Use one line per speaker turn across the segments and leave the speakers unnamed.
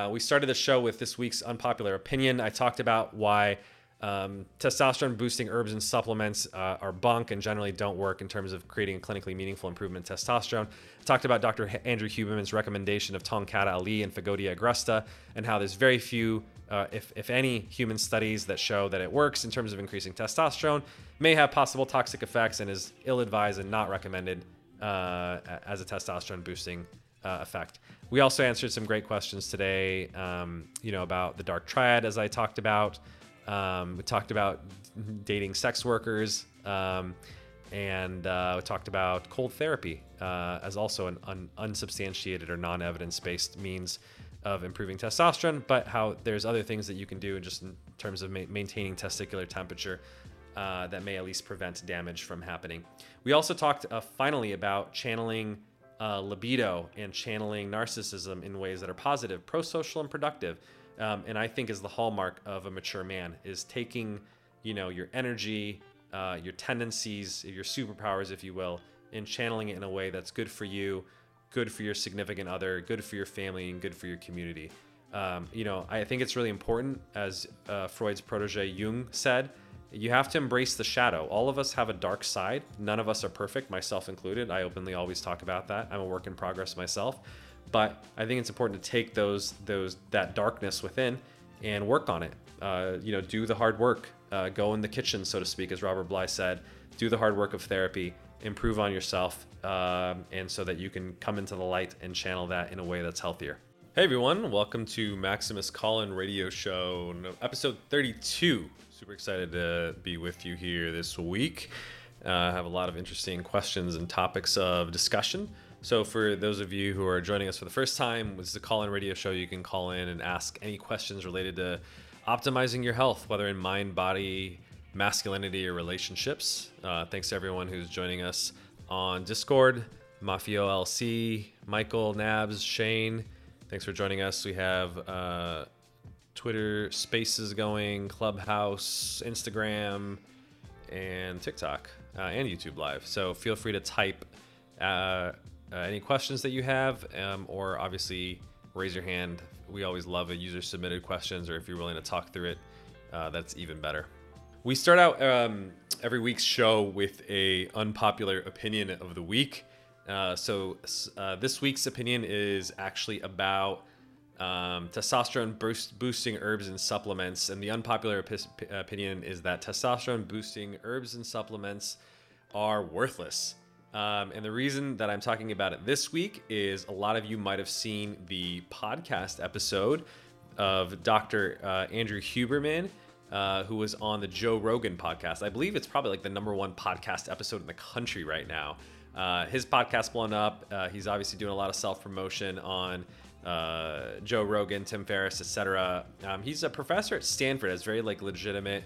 Uh, we started the show with this week's unpopular opinion. I talked about why um, testosterone boosting herbs and supplements uh, are bunk and generally don't work in terms of creating a clinically meaningful improvement in testosterone. I talked about Dr. H- Andrew Huberman's recommendation of Tongkat Ali and Fagodia agresta and how there's very few, uh, if, if any, human studies that show that it works in terms of increasing testosterone, may have possible toxic effects, and is ill advised and not recommended uh, as a testosterone boosting uh, effect. We also answered some great questions today, um, you know, about the dark triad, as I talked about. Um, we talked about dating sex workers, um, and uh, we talked about cold therapy uh, as also an un- unsubstantiated or non-evidence-based means of improving testosterone, but how there's other things that you can do just in terms of ma- maintaining testicular temperature uh, that may at least prevent damage from happening. We also talked uh, finally about channeling uh, libido and channeling narcissism in ways that are positive, pro-social, and productive. Um, and I think is the hallmark of a mature man is taking, you know, your energy, uh, your tendencies, your superpowers, if you will, and channeling it in a way that's good for you, good for your significant other, good for your family, and good for your community. Um, you know, I think it's really important, as uh, Freud's protege Jung said, you have to embrace the shadow. All of us have a dark side. None of us are perfect, myself included. I openly always talk about that. I'm a work in progress myself, but I think it's important to take those those that darkness within and work on it. Uh, you know, do the hard work. Uh, go in the kitchen, so to speak, as Robert Bly said. Do the hard work of therapy. Improve on yourself, um, and so that you can come into the light and channel that in a way that's healthier. Hey everyone, welcome to Maximus Call-in Radio Show, episode 32 super excited to be with you here this week. Uh, I have a lot of interesting questions and topics of discussion. So, for those of you who are joining us for the first time, this is a call in radio show. You can call in and ask any questions related to optimizing your health, whether in mind, body, masculinity, or relationships. Uh, thanks to everyone who's joining us on Discord, Mafio LC, Michael, Nabs, Shane. Thanks for joining us. We have uh, Twitter Spaces going, Clubhouse, Instagram, and TikTok, uh, and YouTube Live. So feel free to type uh, uh, any questions that you have, um, or obviously raise your hand. We always love a user submitted questions, or if you're willing to talk through it, uh, that's even better. We start out um, every week's show with a unpopular opinion of the week. Uh, so uh, this week's opinion is actually about um, testosterone boost, boosting herbs and supplements. And the unpopular opi- opinion is that testosterone boosting herbs and supplements are worthless. Um, and the reason that I'm talking about it this week is a lot of you might have seen the podcast episode of Dr. Uh, Andrew Huberman, uh, who was on the Joe Rogan podcast. I believe it's probably like the number one podcast episode in the country right now. Uh, his podcast blown up. Uh, he's obviously doing a lot of self promotion on uh, Joe Rogan, Tim Ferriss, etc. Um, he's a professor at Stanford, has very like legitimate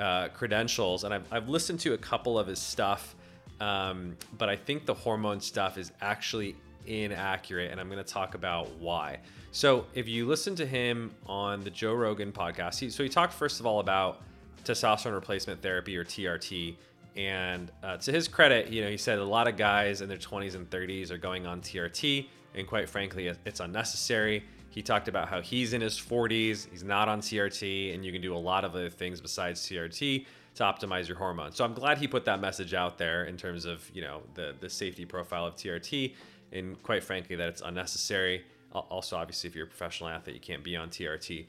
uh, credentials, and I've, I've listened to a couple of his stuff, um, but I think the hormone stuff is actually inaccurate, and I'm going to talk about why. So if you listen to him on the Joe Rogan podcast, he, so he talked first of all about testosterone replacement therapy or TRT. And uh, to his credit, you know, he said a lot of guys in their 20s and 30s are going on TRT and quite frankly, it's unnecessary. He talked about how he's in his 40s, he's not on TRT, and you can do a lot of other things besides TRT to optimize your hormones. So I'm glad he put that message out there in terms of you know the the safety profile of TRT, and quite frankly that it's unnecessary. Also, obviously, if you're a professional athlete, you can't be on TRT.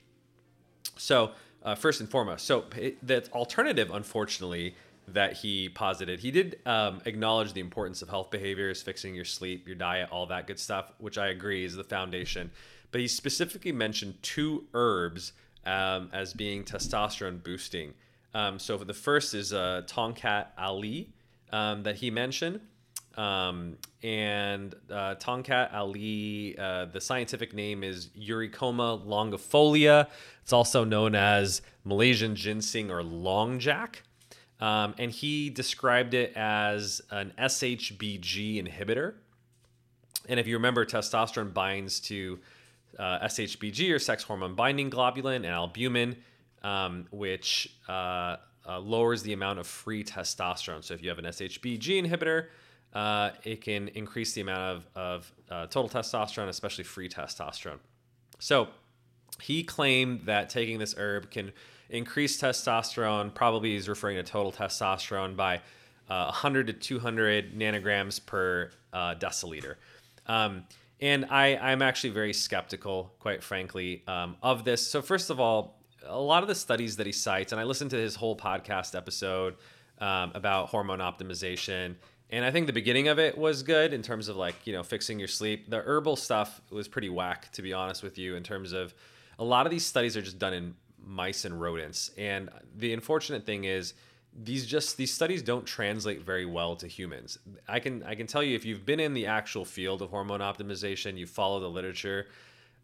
So uh, first and foremost, so the alternative, unfortunately, that he posited. He did um, acknowledge the importance of health behaviors, fixing your sleep, your diet, all that good stuff, which I agree is the foundation. But he specifically mentioned two herbs um, as being testosterone boosting. Um, so the first is uh, Tongkat Ali um, that he mentioned. Um, and uh, Tongkat Ali, uh, the scientific name is Eurycoma longifolia. It's also known as Malaysian ginseng or long jack. Um, and he described it as an SHBG inhibitor. And if you remember, testosterone binds to uh, SHBG or sex hormone binding globulin and albumin, um, which uh, uh, lowers the amount of free testosterone. So if you have an SHBG inhibitor, uh, it can increase the amount of, of uh, total testosterone, especially free testosterone. So He claimed that taking this herb can increase testosterone, probably he's referring to total testosterone, by uh, 100 to 200 nanograms per uh, deciliter. Um, and I, I'm actually very skeptical, quite frankly, um, of this. So, first of all, a lot of the studies that he cites, and I listened to his whole podcast episode um, about hormone optimization. And I think the beginning of it was good in terms of like, you know, fixing your sleep. The herbal stuff was pretty whack, to be honest with you, in terms of a lot of these studies are just done in mice and rodents. And the unfortunate thing is, these just these studies don't translate very well to humans. I can I can tell you if you've been in the actual field of hormone optimization, you follow the literature.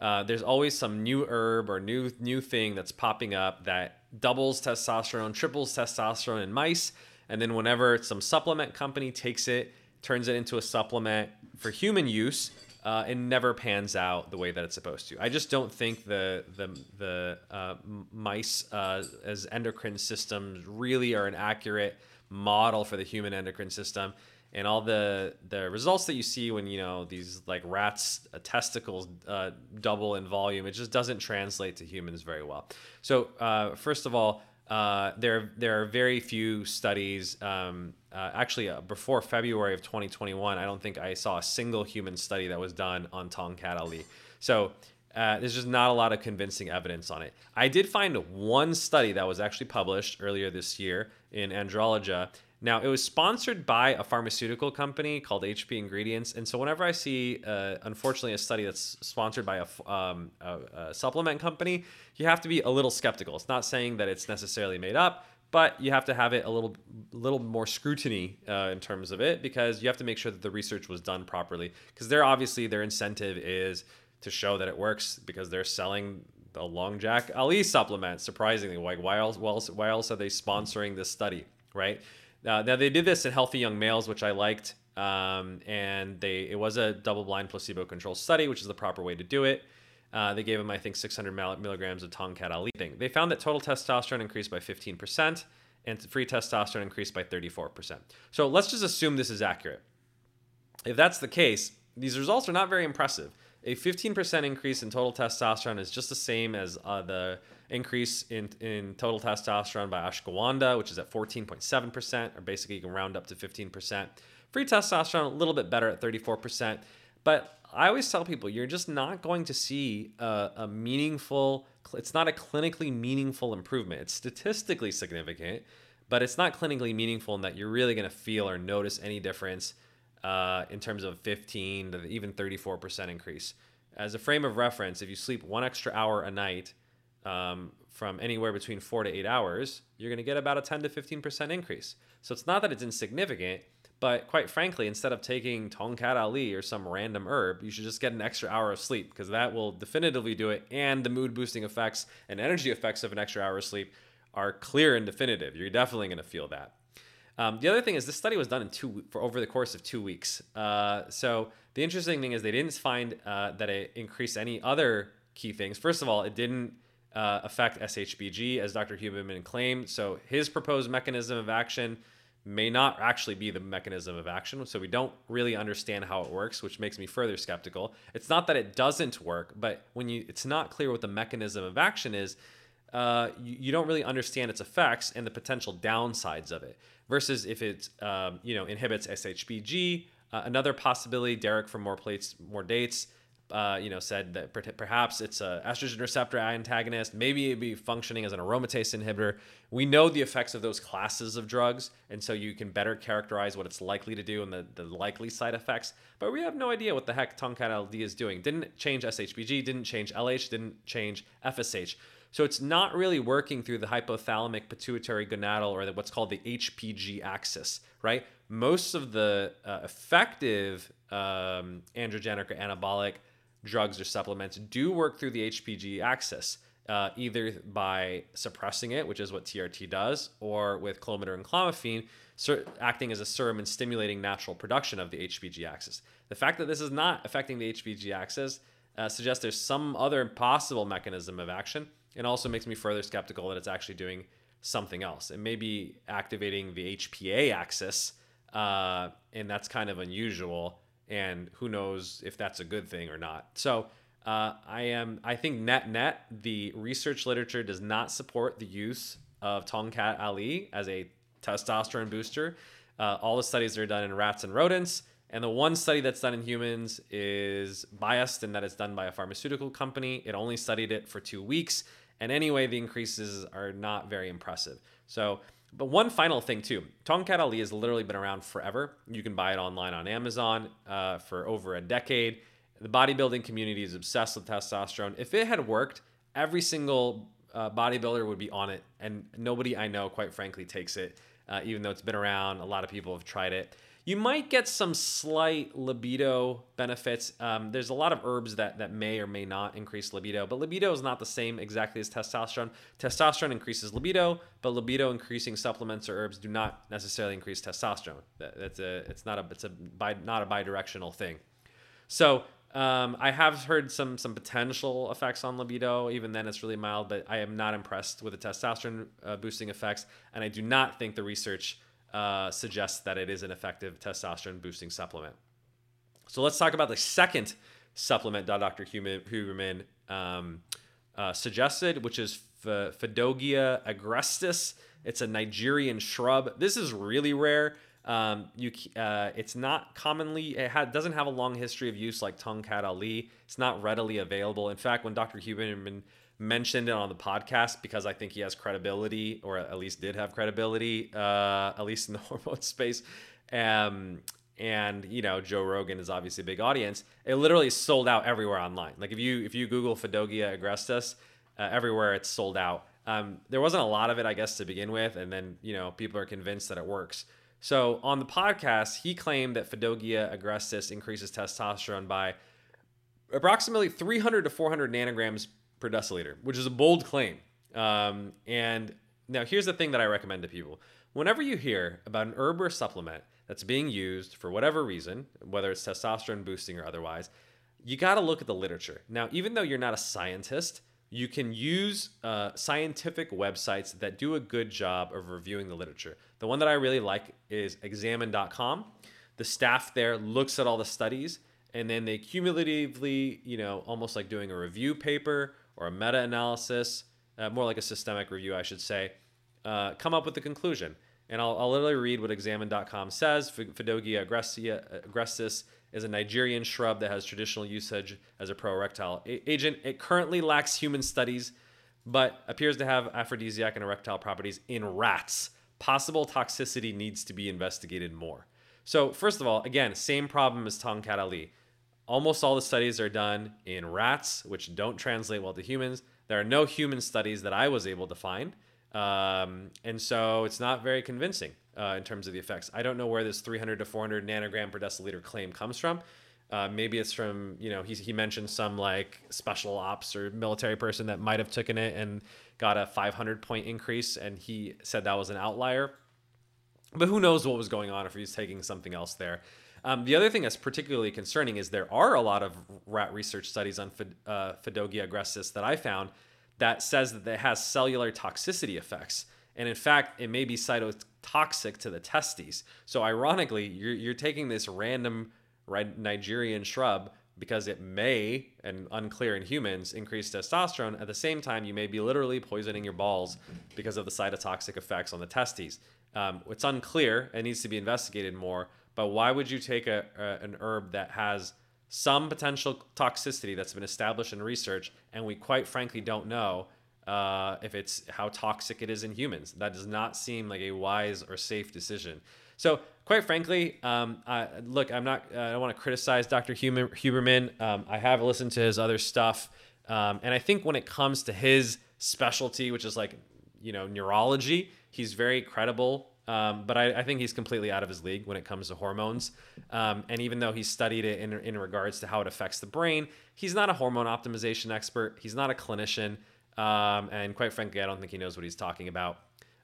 Uh, there's always some new herb or new new thing that's popping up that doubles testosterone, triples testosterone in mice, and then whenever some supplement company takes it, turns it into a supplement for human use, uh, it never pans out the way that it's supposed to. I just don't think the the the uh, mice uh, as endocrine systems really are an accurate model for the human endocrine system. And all the the results that you see when you know these like rats' uh, testicles uh, double in volume, it just doesn't translate to humans very well. So uh, first of all, uh, there there are very few studies. Um, uh, actually, uh, before February of 2021, I don't think I saw a single human study that was done on Tongkat Ali. So uh, there's just not a lot of convincing evidence on it. I did find one study that was actually published earlier this year in Andrologia now, it was sponsored by a pharmaceutical company called HP Ingredients. And so, whenever I see, uh, unfortunately, a study that's sponsored by a, um, a, a, supplement company, you have to be a little skeptical. It's not saying that it's necessarily made up, but you have to have it a little, little more scrutiny uh, in terms of it because you have to make sure that the research was done properly. Because they're obviously, their incentive is to show that it works because they're selling the Long Jack Ali supplement. Surprisingly, like why else? Why else are they sponsoring this study, right? Uh, now they did this in healthy young males, which I liked, um, and they it was a double-blind placebo-controlled study, which is the proper way to do it. Uh, they gave them, I think, 600 milligrams of Tongkat Ali. Thing. They found that total testosterone increased by 15% and free testosterone increased by 34%. So let's just assume this is accurate. If that's the case, these results are not very impressive. A 15% increase in total testosterone is just the same as uh, the increase in, in total testosterone by ashwagandha, which is at 14.7%, or basically you can round up to 15%. Free testosterone, a little bit better at 34%. But I always tell people you're just not going to see a, a meaningful, it's not a clinically meaningful improvement. It's statistically significant, but it's not clinically meaningful in that you're really going to feel or notice any difference uh, in terms of 15 to even 34% increase. As a frame of reference, if you sleep one extra hour a night um, from anywhere between four to eight hours, you're going to get about a 10 to 15% increase. So it's not that it's insignificant, but quite frankly, instead of taking Tongkat Ali or some random herb, you should just get an extra hour of sleep because that will definitively do it. And the mood boosting effects and energy effects of an extra hour of sleep are clear and definitive. You're definitely going to feel that. Um, the other thing is this study was done in two for over the course of two weeks. Uh, so the interesting thing is they didn't find uh, that it increased any other key things. First of all, it didn't uh, affect SHBG as Dr. Huberman claimed. So his proposed mechanism of action may not actually be the mechanism of action. So we don't really understand how it works, which makes me further skeptical. It's not that it doesn't work, but when you it's not clear what the mechanism of action is, uh, you, you, don't really understand its effects and the potential downsides of it. Versus if it um, you know inhibits SHBG, uh, another possibility. Derek from more plates, more dates. Uh, you know, said that perhaps it's a estrogen receptor antagonist. Maybe it'd be functioning as an aromatase inhibitor. We know the effects of those classes of drugs, and so you can better characterize what it's likely to do and the, the likely side effects. But we have no idea what the heck Tongkat Ali is doing. Didn't change SHBG, didn't change LH, didn't change FSH. So it's not really working through the hypothalamic pituitary gonadal or the, what's called the HPG axis, right? Most of the uh, effective um, androgenic or anabolic drugs or supplements do work through the HPG axis. Uh, either by suppressing it, which is what TRT does, or with clomidor and clomiphene, acting as a SERM and stimulating natural production of the HPG axis. The fact that this is not affecting the HPG axis uh, suggests there's some other possible mechanism of action it also makes me further skeptical that it's actually doing something else. It may be activating the HPA axis, uh, and that's kind of unusual. And who knows if that's a good thing or not. So Uh, I am. I think net net the research literature does not support the use of Tongkat Ali as a testosterone booster. Uh, all the studies are done in rats and rodents, and the one study that's done in humans is biased in that it's done by a pharmaceutical company. It only studied it for two weeks, and anyway, the increases are not very impressive. So but one final thing too, Tongkat Ali has literally been around forever. You can buy it online on Amazon uh, for over a decade. The bodybuilding community is obsessed with testosterone. If it had worked, every single uh, bodybuilder would be on it, and nobody I know, quite frankly, takes it. Uh, even though it's been around, a lot of people have tried it. You might get some slight libido benefits. Um, there's a lot of herbs that, that may or may not increase libido, but libido is not the same exactly as testosterone. Testosterone increases libido, but libido increasing supplements or herbs do not necessarily increase testosterone. That's a it's not a it's a bi, not a bidirectional thing. So um, I have heard some some potential effects on libido. Even then, it's really mild, but I am not impressed with the testosterone uh, boosting effects, and I do not think the research uh, suggests that it is an effective testosterone boosting supplement. So let's talk about the second supplement that Dr. Huberman um, uh, suggested, which is F- Fadogia agrestis. It's a Nigerian shrub. This is really rare. Um, you, uh, it's not commonly, it ha- doesn't have a long history of use like Tongkat Ali. It's not readily available. In fact, when Dr. Huberman mentioned it on the podcast because I think he has credibility, or at least did have credibility, uh, at least in the hormone space. Um, and you know, Joe Rogan is obviously a big audience. It literally sold out everywhere online. Like if you if you Google Fadogia agrestis, uh, everywhere it's sold out. Um, there wasn't a lot of it, I guess, to begin with, and then you know people are convinced that it works. So on the podcast, he claimed that Fadogia agrestis increases testosterone by approximately 300 to 400 nanograms per deciliter, which is a bold claim. Um, and now here's the thing that I recommend to people. Whenever you hear about an herb or supplement that's being used for whatever reason, whether it's testosterone boosting or otherwise, you got to look at the literature. Now, even though you're not a scientist, you can use uh, scientific websites that do a good job of reviewing the literature. The one that I really like is examine.com. The staff there looks at all the studies and then they cumulatively, you know, almost like doing a review paper or a meta analysis, uh, more like a systemic review, I should say, uh, come up with the conclusion. And I'll, I'll literally read what examine.com says. Fadogia agrestis is a Nigerian shrub that has traditional usage as a pro-erectile agent. It currently lacks human studies, but appears to have aphrodisiac and erectile properties in rats. Possible toxicity needs to be investigated more. So, first of all, again, same problem as Tongkat Ali. Almost all the studies are done in rats, which don't translate well to humans. There are no human studies that I was able to find. Um, and so it's not very convincing uh, in terms of the effects. I don't know where this 300 to 400 nanogram per deciliter claim comes from. Uh, maybe it's from, you know, he, he mentioned some like special ops or military person that might have taken it and got a 500 point increase. And he said that was an outlier. But who knows what was going on if he was taking something else there. Um, the other thing that's particularly concerning is there are a lot of rat research studies on uh, agrestis that I found that says that it has cellular toxicity effects. And in fact, it may be cytotoxic to the testes. So ironically, you're, you're taking this random Nigerian shrub because it may, and unclear in humans, increase testosterone. At the same time, you may be literally poisoning your balls because of the cytotoxic effects on the testes. Um, it's unclear and needs to be investigated more. But why would you take a, a, an herb that has some potential toxicity that's been established in research, and we quite frankly don't know uh, if it's how toxic it is in humans? That does not seem like a wise or safe decision. So, quite frankly, um, I, look, I'm not. I don't want to criticize Dr. Huber, Huberman. Um, I have listened to his other stuff, um, and I think when it comes to his specialty, which is like you know neurology, he's very credible um, but I, I, think he's completely out of his league when it comes to hormones. Um, and even though he's studied it in, in regards to how it affects the brain, he's not a hormone optimization expert. He's not a clinician. Um, and quite frankly, I don't think he knows what he's talking about.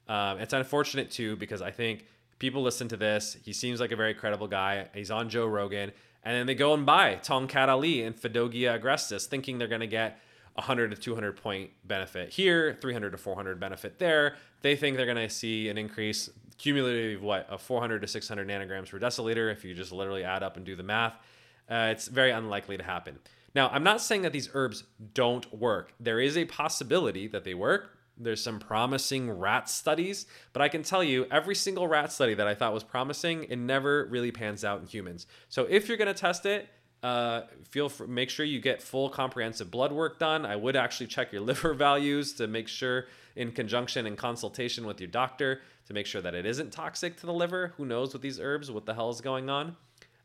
Um, it's unfortunate too, because I think people listen to this. He seems like a very credible guy. He's on Joe Rogan. And then they go and buy Tongkat Ali and Fadogia agrestis, thinking they're going to get 100 to 200 point benefit here, 300 to 400 benefit there. They think they're going to see an increase cumulative what of 400 to 600 nanograms per deciliter if you just literally add up and do the math uh, it's very unlikely to happen Now, I'm not saying that these herbs don't work. There is a possibility that they work. There's some promising rat studies, but I can tell you every single rat study that I thought was promising, it never really pans out in humans. So if you're going to test it, uh, feel for, make sure you get full comprehensive blood work done. I would actually check your liver values to make sure, in conjunction and consultation with your doctor, to make sure that it isn't toxic to the liver. Who knows with these herbs, what the hell is going on?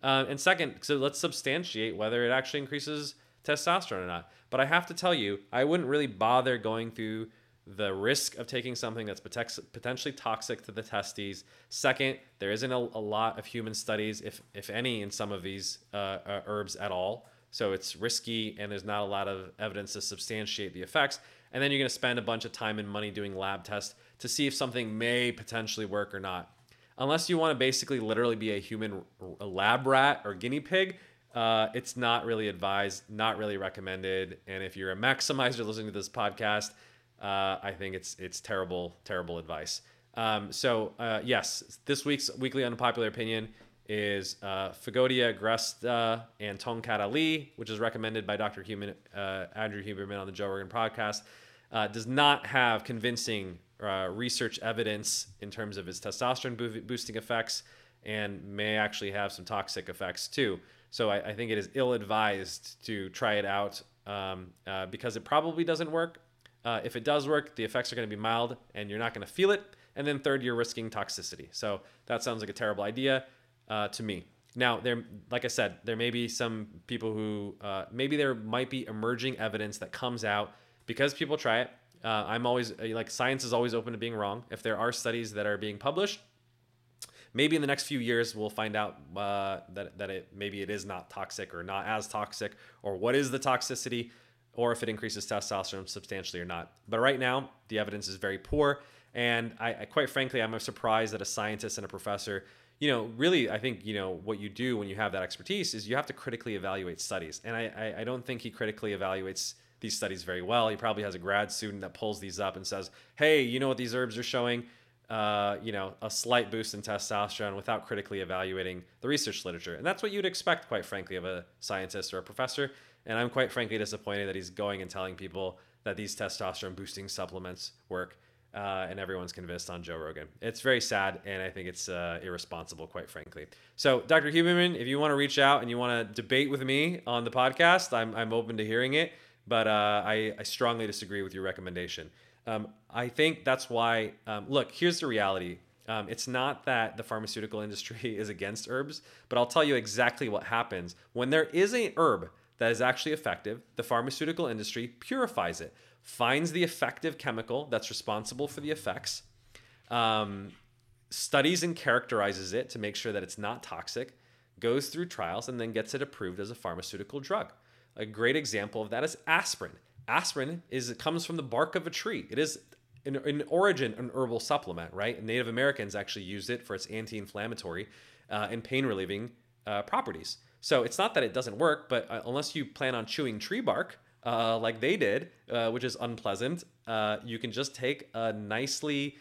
Uh, and second, so let's substantiate whether it actually increases testosterone or not. But I have to tell you, I wouldn't really bother going through the risk of taking something that's potentially toxic to the testes. Second, there isn't a, a lot of human studies, if if any, in some of these uh, uh, herbs at all. So it's risky, and there's not a lot of evidence to substantiate the effects. And then you're going to spend a bunch of time and money doing lab tests to see if something may potentially work or not. Unless you want to basically literally be a human a lab rat or guinea pig, uh, it's not really advised, not really recommended. And if you're a maximizer listening to this podcast, uh, I think it's it's terrible, terrible advice. Um, so uh, yes, this week's weekly unpopular opinion is uh, Fagodia agresta and Tongkat Ali, which is recommended by Dr. Human, uh, Andrew Huberman on the Joe Rogan podcast, uh, does not have convincing uh, research evidence in terms of its testosterone bo- boosting effects and may actually have some toxic effects too. So I, I think it is ill advised to try it out um, uh, because it probably doesn't work uh, if it does work, the effects are going to be mild and you're not going to feel it. And then third, you're risking toxicity. So that sounds like a terrible idea uh, to me. Now, there, like I said, there may be some people who uh, maybe there might be emerging evidence that comes out because people try it. Uh, I'm always uh, like science is always open to being wrong. If there are studies that are being published, maybe in the next few years we'll find out uh, that that it maybe it is not toxic or not as toxic or what is the toxicity or if it increases testosterone substantially or not. But right now, the evidence is very poor. And I, I, quite frankly, I'm surprised that a scientist and a professor, you know, really, I think, you know, what you do when you have that expertise is you have to critically evaluate studies. And I, I, I don't think he critically evaluates these studies very well. He probably has a grad student that pulls these up and says, hey, you know what these herbs are showing? Uh, you know, a slight boost in testosterone without critically evaluating the research literature. And that's what you'd expect, quite frankly, of a scientist or a professor. And I'm quite frankly disappointed that he's going and telling people that these testosterone boosting supplements work. Uh, and everyone's convinced on Joe Rogan. It's very sad, and I think it's uh, irresponsible, quite frankly. So, Dr. Huberman, if you want to reach out and you want to debate with me on the podcast, I'm, I'm open to hearing it, but uh, I, I, strongly disagree with your recommendation. Um, I think that's why, um, look, here's the reality. Um, it's not that the pharmaceutical industry is against herbs, but I'll tell you exactly what happens when there is a herb that is actually effective, the pharmaceutical industry purifies it, finds the effective chemical that's responsible for the effects, um, studies and characterizes it to make sure that it's not toxic, goes through trials, and then gets it approved as a pharmaceutical drug. A great example of that is aspirin. Aspirin is it comes from the bark of a tree. It is in, in origin an herbal supplement, right? Native Americans actually used it for its anti-inflammatory uh, and pain relieving uh, properties. So it's not that it doesn't work, but uh, unless you plan on chewing tree bark, uh, like they did, uh, which is unpleasant, you can just take a nicely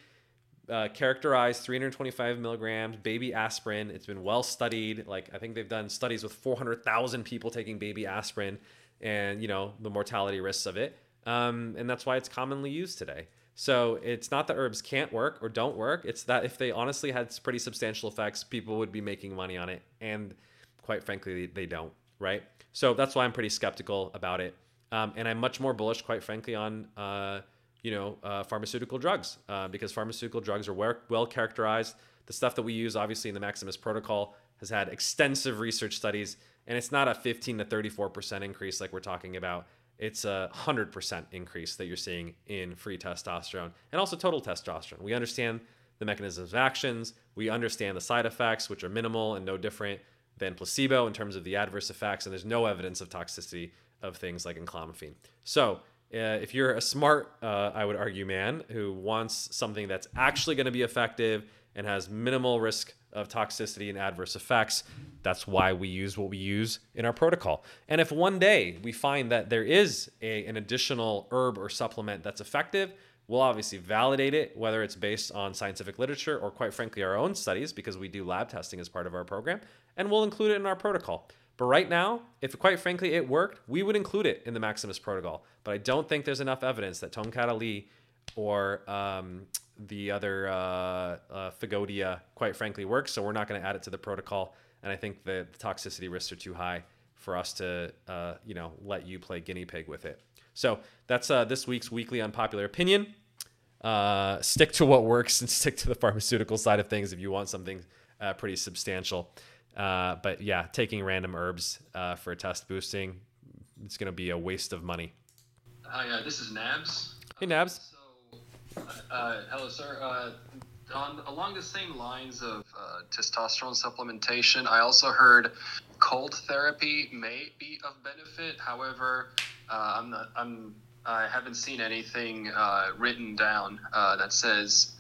uh, characterized 325 milligrams baby aspirin. It's been well studied. Like I think they've done studies with 400,000 people taking baby aspirin, and you know the mortality risks of it. Um, and that's why it's commonly used today. So it's not that herbs can't work or don't work. It's that if they honestly had pretty substantial effects, people would be making money on it. And quite frankly, they don't, right? So that's why I'm pretty skeptical about it. Um, and I'm much more bullish, quite frankly, on uh, you know uh, pharmaceutical drugs uh, because pharmaceutical drugs are well characterized. The stuff that we use, obviously, in the Maximus protocol, has had extensive research studies, and it's not a 15 to 34 percent increase like we're talking about. It's a hundred percent increase that you're seeing in free testosterone and also total testosterone. We understand the mechanisms of actions. We understand the side effects, which are minimal and no different than placebo in terms of the adverse effects, and there's no evidence of toxicity of things like enclomiphene. So, uh, if you're a smart, uh, I would argue, man who wants something that's actually going to be effective and has minimal risk of toxicity and adverse effects, that's why we use what we use in our protocol. And if one day we find that there is a, an additional herb or supplement that's effective, we'll obviously validate it, whether it's based on scientific literature or, quite frankly, our own studies, because we do lab testing as part of our program and we'll include it in our protocol. But right now, if quite frankly it worked, we would include it in the Maximus protocol. But I don't think there's enough evidence that Tongkat Ali or um, the other uh, uh, Fagodia, quite frankly, works. So we're not going to add it to the protocol. And I think the, the toxicity risks are too high for us to, uh, you know, let you play guinea pig with it. So that's uh, this week's weekly unpopular opinion. Uh, stick to what works and stick to the pharmaceutical side of things if you want something uh, pretty substantial. Uh, but yeah, taking random herbs uh, for test boosting, it's going to be a waste of money.
Hi, uh, this is Nabs.
Hey, Nabs.
So, uh, hello, sir. Uh, on along the same lines of uh, testosterone supplementation, I also heard cold therapy may be of benefit. However, uh, I'm not. I'm. I haven't seen anything uh, written down uh, that says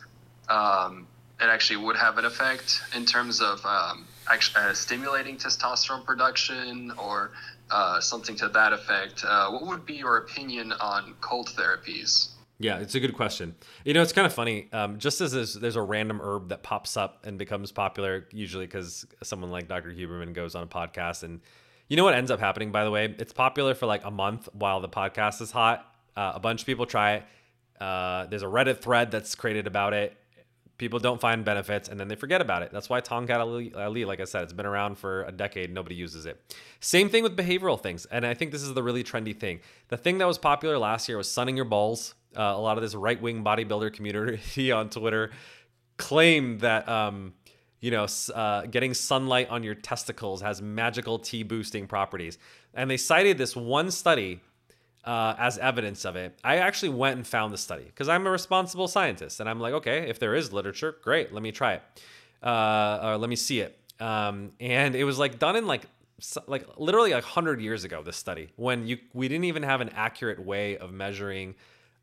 um, it actually would have an effect in terms of um, actually, uh, stimulating testosterone production or uh, something to that effect. Uh, what would be your opinion on cold therapies?
Yeah, it's a good question. You know, it's kind of funny. Um, just as there's, there's, a random herb that pops up and becomes popular, usually because someone like Dr. Huberman goes on a podcast. And you know what ends up happening, by the way? It's popular for like a month while the podcast is hot. Uh, a bunch of people try it. Uh, there's a Reddit thread that's created about it people don't find benefits and then they forget about it. That's why Tongkat Ali, Ali, like I said, it's been around for a decade. Nobody uses it. Same thing with behavioral things. And I think this is the really trendy thing. The thing that was popular last year was sunning your balls. Uh, a lot of this right wing bodybuilder community on Twitter claimed that, um, you know, uh, getting sunlight on your testicles has magical T boosting properties. And they cited this one study uh, as evidence of it. I actually went and found the study because I'm a responsible scientist, and I'm like, okay, if there is literature, great, let me try it, uh, or let me see it. Um, and it was like done in like like literally like 100 years ago this study when you we didn't even have an accurate way of measuring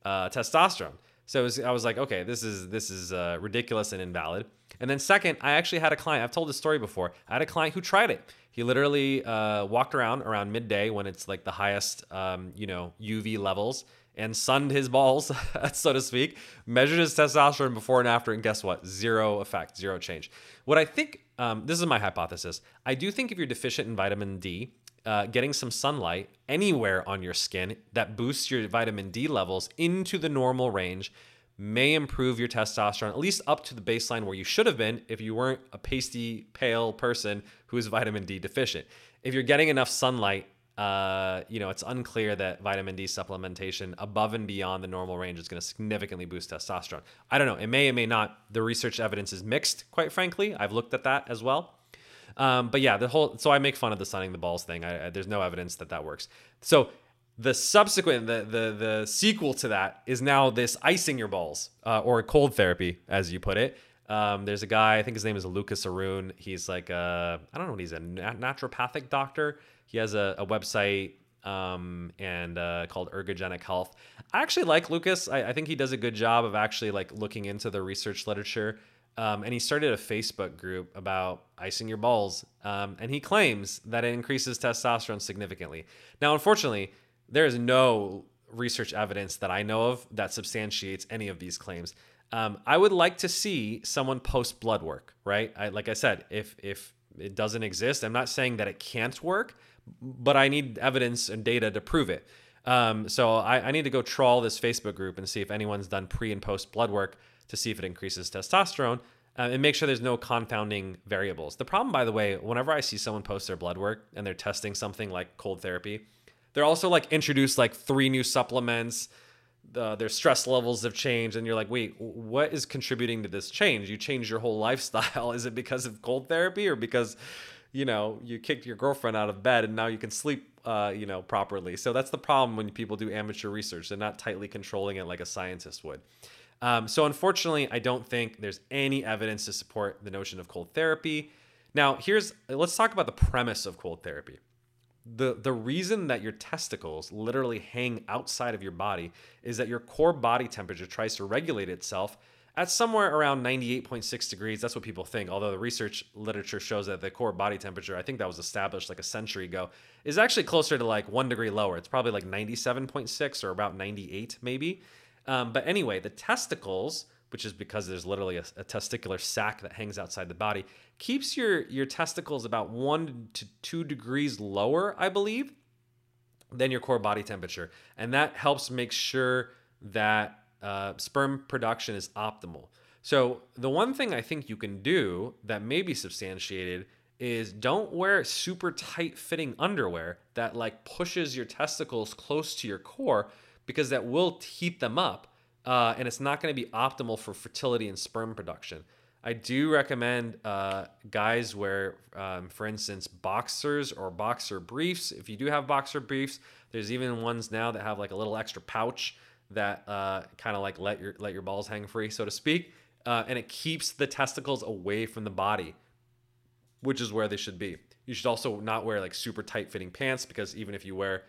uh, testosterone so was, i was like okay this is this is uh, ridiculous and invalid and then second i actually had a client i've told this story before i had a client who tried it he literally uh, walked around around midday when it's like the highest, um, you know, UV levels and sunned his balls, so to speak, measured his testosterone before and after, and guess what? Zero effect, zero change. What I think, um, this is my hypothesis. I do think if you're deficient in vitamin D, uh, getting some sunlight anywhere on your skin that boosts your vitamin D levels into the normal range may improve your testosterone at least up to the baseline where you should have been if you weren't a pasty, pale person who is vitamin D deficient. If you're getting enough sunlight, uh, you know, it's unclear that vitamin D supplementation above and beyond the normal range is going to significantly boost testosterone. I don't know. It may, it may not. The research evidence is mixed, quite frankly. I've looked at that as well. Um, but yeah, the whole, so I make fun of the sunning the balls thing. I, I, there's no evidence that that works. So the subsequent the the the sequel to that is now this icing your balls uh, or cold therapy as you put it. Um, there's a guy i think his name is Lucas Aoun. He's like a i don't know what he's a naturopathic doctor. He has a, a website um, and uh, called ergogenic health. I actually like Lucas. I, I, think he does a good job of actually like looking into the research literature. Um, and he started a facebook group about icing your balls. Um, and he claims that it increases testosterone significantly. Now unfortunately there is no research evidence that I know of that substantiates any of these claims. Um, I would like to see someone post blood work, right? I, like I said, if if it doesn't exist, I'm not saying that it can't work, but I need evidence and data to prove it. Um, so I, I, need to go trawl this Facebook group and see if anyone's done pre and post blood work to see if it increases testosterone uh, and make sure there's no confounding variables. The problem, by the way, whenever I see someone post their blood work and they're testing something like cold therapy, they're also like introduced like three new supplements. Uh, their stress levels have changed, and you're like, wait, what is contributing to this change? You change your whole lifestyle. Is it because of cold therapy or because, you know, you kicked your girlfriend out of bed and now you can sleep, uh, you know, properly? So that's the problem when people do amateur research. They're not tightly controlling it like a scientist would. Um, so unfortunately, I don't think there's any evidence to support the notion of cold therapy. Now, here's let's talk about the premise of cold therapy the the reason that your testicles literally hang outside of your body is that your core body temperature tries to regulate itself at somewhere around 98.6 degrees. That's what people think although the research literature shows that the core body temperature i think that was established like a century ago is actually closer to like one degree lower. It's probably like 97.6 or about 98 maybe. Um, but anyway the testicles which is because there's literally a, a, testicular sac that hangs outside the body, keeps your your testicles about one to two degrees lower, I believe, than your core body temperature, and that helps make sure that uh, sperm production is optimal. So the one thing I think you can do that may be substantiated is don't wear super tight fitting underwear that like pushes your testicles close to your core because that will heat them up uh, and it's not going to be optimal for fertility and sperm production. I do recommend uh, guys wear, um, for instance, boxers or boxer briefs. If you do have boxer briefs, there's even ones now that have like a little extra pouch that uh, kind of like let your let your balls hang free, so to speak, uh, and it keeps the testicles away from the body, which is where they should be. You should also not wear like super tight fitting pants because even if you wear,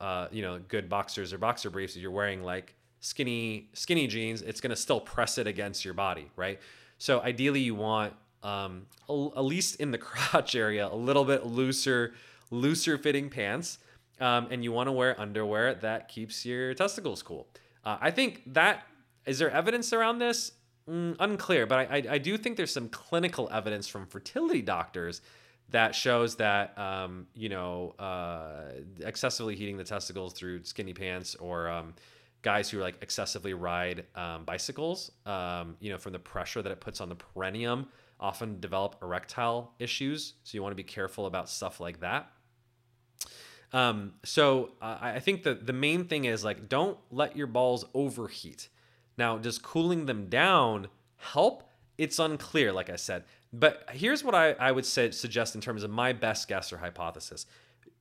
uh, you know, good boxers or boxer briefs, you're wearing like skinny skinny jeans, it's gonna still press it against your body, right? So ideally, you want um, at least in the crotch area a little bit looser, looser fitting pants, um, and you want to wear underwear that keeps your testicles cool. Uh, I think that is there evidence around this? Mm, unclear, but I, I, I do think there's some clinical evidence from fertility doctors that shows that um, you know uh, excessively heating the testicles through skinny pants or um, guys who like excessively ride um, bicycles, um, you know, from the pressure that it puts on the perineum, often develop erectile issues. So you want to be careful about stuff like that. Um, so uh, I think the the main thing is like don't let your balls overheat. Now, does cooling them down help? It's unclear, like I said. But here's what I, I would say, suggest in terms of my best guess or hypothesis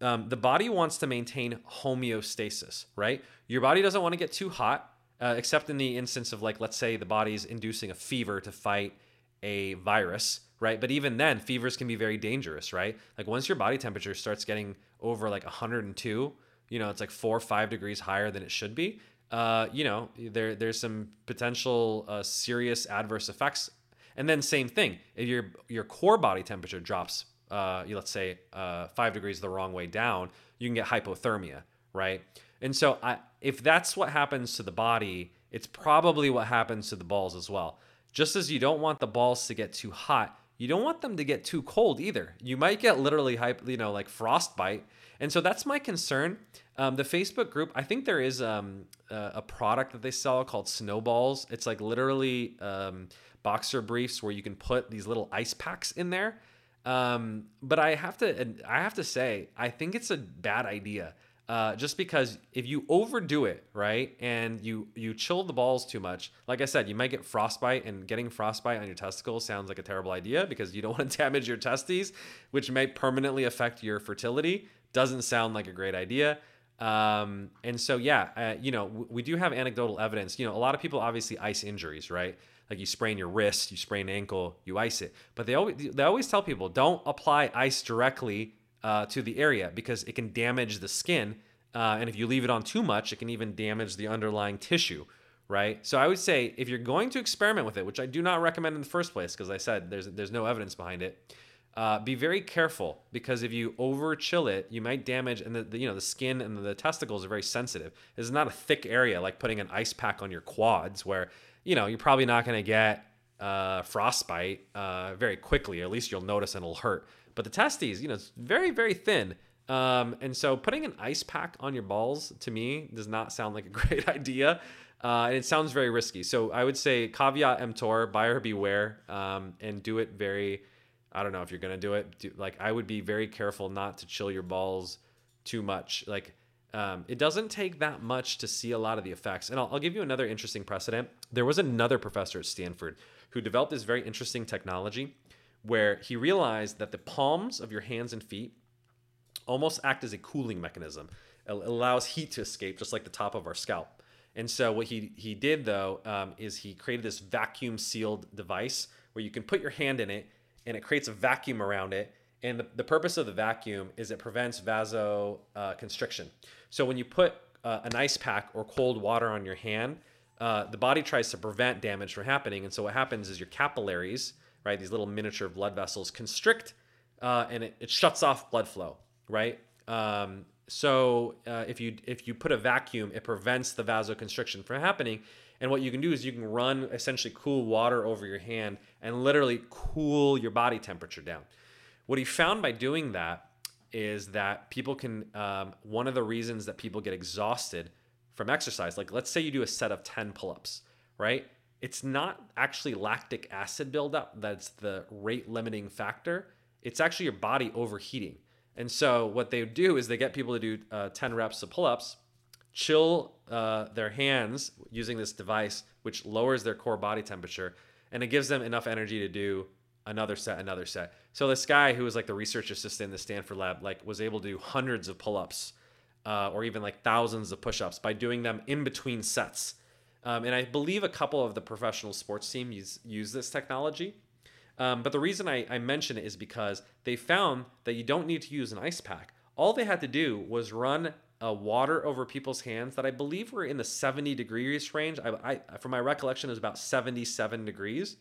um, the body wants to maintain homeostasis, right? Your body doesn't want to get too hot, uh, except in the instance of like, let's say the body's inducing a fever to fight a virus, right? But even then, fevers can be very dangerous, right? Like once your body temperature starts getting over like 102, you know, it's like four or five degrees higher than it should be. Uh, you know, there there's some potential uh, serious adverse effects. And then same thing, if your your core body temperature drops uh, let's say uh, five degrees the wrong way down, you can get hypothermia, right? And so, I, if that's what happens to the body, it's probably what happens to the balls as well. Just as you don't want the balls to get too hot, you don't want them to get too cold either. You might get literally, hype, you know, like frostbite. And so that's my concern. Um, the Facebook group, I think there is um, a, a, product that they sell called Snowballs. It's like literally um, boxer briefs where you can put these little ice packs in there um, but I have to I have to say I think it's a bad idea. Uh, just because if you overdo it, right, and you you chill the balls too much, like I said, you might get frostbite, and getting frostbite on your testicles sounds like a terrible idea because you don't want to damage your testes, which may permanently affect your fertility. Doesn't sound like a great idea. Um, and so, yeah, uh, you know, we do have anecdotal evidence. You know, a lot of people obviously ice injuries, right? Like you sprain your wrist, you sprain an ankle, you ice it. But they always they always tell people don't apply ice directly uh, to the area because it can damage the skin, uh, and if you leave it on too much, it can even damage the underlying tissue. Right. So I would say if you're going to experiment with it, which I do not recommend in the first place, because I said there's there's no evidence behind it. Uh, be very careful because if you over chill it, you might damage, and the, the, you know the skin and the testicles are very sensitive. It's not a thick area like putting an ice pack on your quads, where you know, you're probably not going to get uh, frostbite uh, very quickly. At least you'll notice and it'll hurt. But the testes, you know, it's very, very thin. Um, and so putting an ice pack on your balls to me does not sound like a great idea. Uh, and it sounds very risky. So I would say caveat emptor, buyer beware, um, and do it very. I don't know if you're gonna do it. Do, like I would be very careful not to chill your balls too much. Like um, it doesn't take that much to see a lot of the effects. And I'll, I'll, give you another interesting precedent. There was another professor at Stanford who developed this very interesting technology where he realized that the palms of your hands and feet almost act as a cooling mechanism. It allows heat to escape, just like the top of our scalp. And so what he he did though um, is he created this vacuum sealed device where you can put your hand in it and it creates a vacuum around it and the, the purpose of the vacuum is it prevents vasoconstriction. Uh, so when you put uh, an ice pack or cold water on your hand, uh, the body tries to prevent damage from happening. And so what happens is your capillaries, right, these little miniature blood vessels, constrict uh, and it, it, shuts off blood flow, right? Um, so uh, if you if you put a vacuum, it prevents the vasoconstriction from happening. And what you can do is you can run essentially cool water over your hand and literally cool your body temperature down. What he found by doing that is that people can. Um, one of the reasons that people get exhausted from exercise, like let's say you do a set of ten pull-ups, right? It's not actually lactic acid buildup that's the rate limiting factor. It's actually your body overheating. And so what they do is they get people to do uh, 10 reps of pull-ups, chill uh, their hands using this device, which lowers their core body temperature, and it gives them enough energy to do another set, another set. So this guy who was like the research assistant in the Stanford lab, like was able to do hundreds of pull-ups, uh, or even like thousands of push-ups by doing them in between sets. Um, and I believe a couple of the professional sports teams use, use this technology. Um, but the reason I, I mention it is because they found that you don't need to use an ice pack. All they had to do was run a water over people's hands that I believe were in the 70 degrees range. I, I, from my recollection, is about 77 degrees,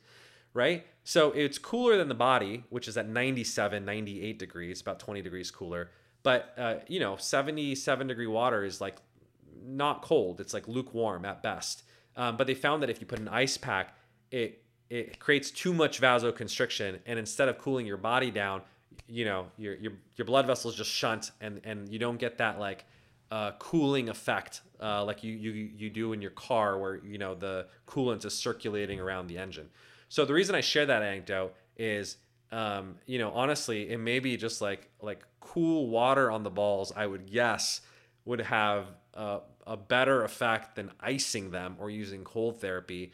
right? So it's cooler than the body, which is at 97, 98 degrees, about 20 degrees cooler. But, uh, you know, 77 degree water is like not cold, it's like lukewarm at best. Um, but they found that if you put an ice pack, it it creates too much vasoconstriction, and instead of cooling your body down, you know your your your blood vessels just shunt, and and you don't get that like uh, cooling effect uh, like you you you do in your car, where you know the coolant is circulating around the engine. So the reason I share that anecdote is, um, you know, honestly, it may be just like like cool water on the balls. I would guess would have a, a better effect than icing them or using cold therapy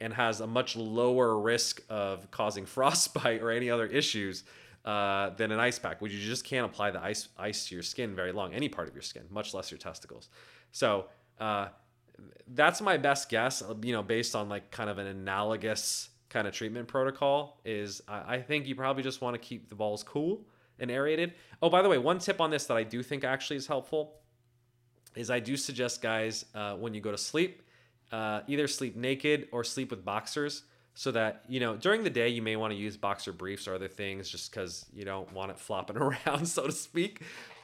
and has a much lower risk of causing frostbite or any other issues uh, than an ice pack, which you just can't apply the ice ice to your skin very long, any part of your skin, much less your testicles. So uh, that's my best guess, you know, based on like kind of an analogous kind of treatment protocol. Is I, I think you probably just want to keep the balls cool and aerated. Oh, by the way, one tip on this that I do think actually is helpful is I do suggest guys uh, when you go to sleep uh, either sleep naked or sleep with boxers so that you know during the day you may want to use boxer briefs or other things just because you don't want it flopping around so to speak